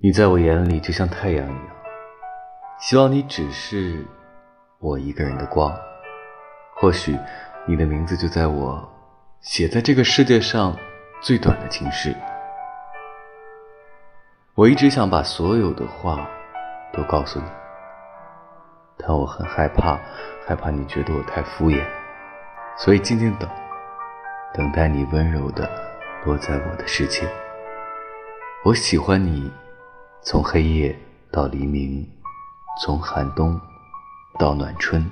你在我眼里就像太阳一样，希望你只是我一个人的光。或许你的名字就在我写在这个世界上最短的情诗。我一直想把所有的话都告诉你，但我很害怕，害怕你觉得我太敷衍，所以静静等，等待你温柔的落在我的世界。我喜欢你。从黑夜到黎明，从寒冬到暖春，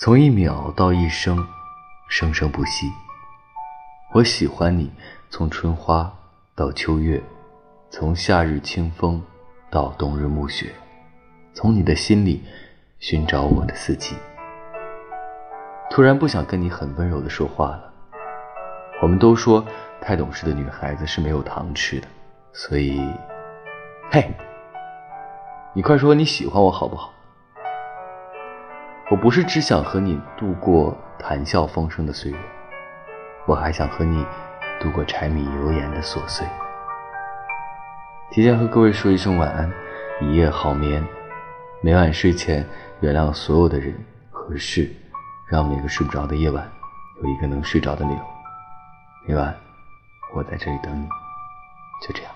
从一秒到一生，生生不息。我喜欢你，从春花到秋月，从夏日清风到冬日暮雪，从你的心里寻找我的四季。突然不想跟你很温柔的说话了。我们都说，太懂事的女孩子是没有糖吃的。所以，嘿，你快说你喜欢我好不好？我不是只想和你度过谈笑风生的岁月，我还想和你度过柴米油盐的琐碎。提前和各位说一声晚安，一夜好眠。每晚睡前，原谅所有的人和事，让每个睡不着的夜晚有一个能睡着的理由。每晚，我在这里等你，就这样。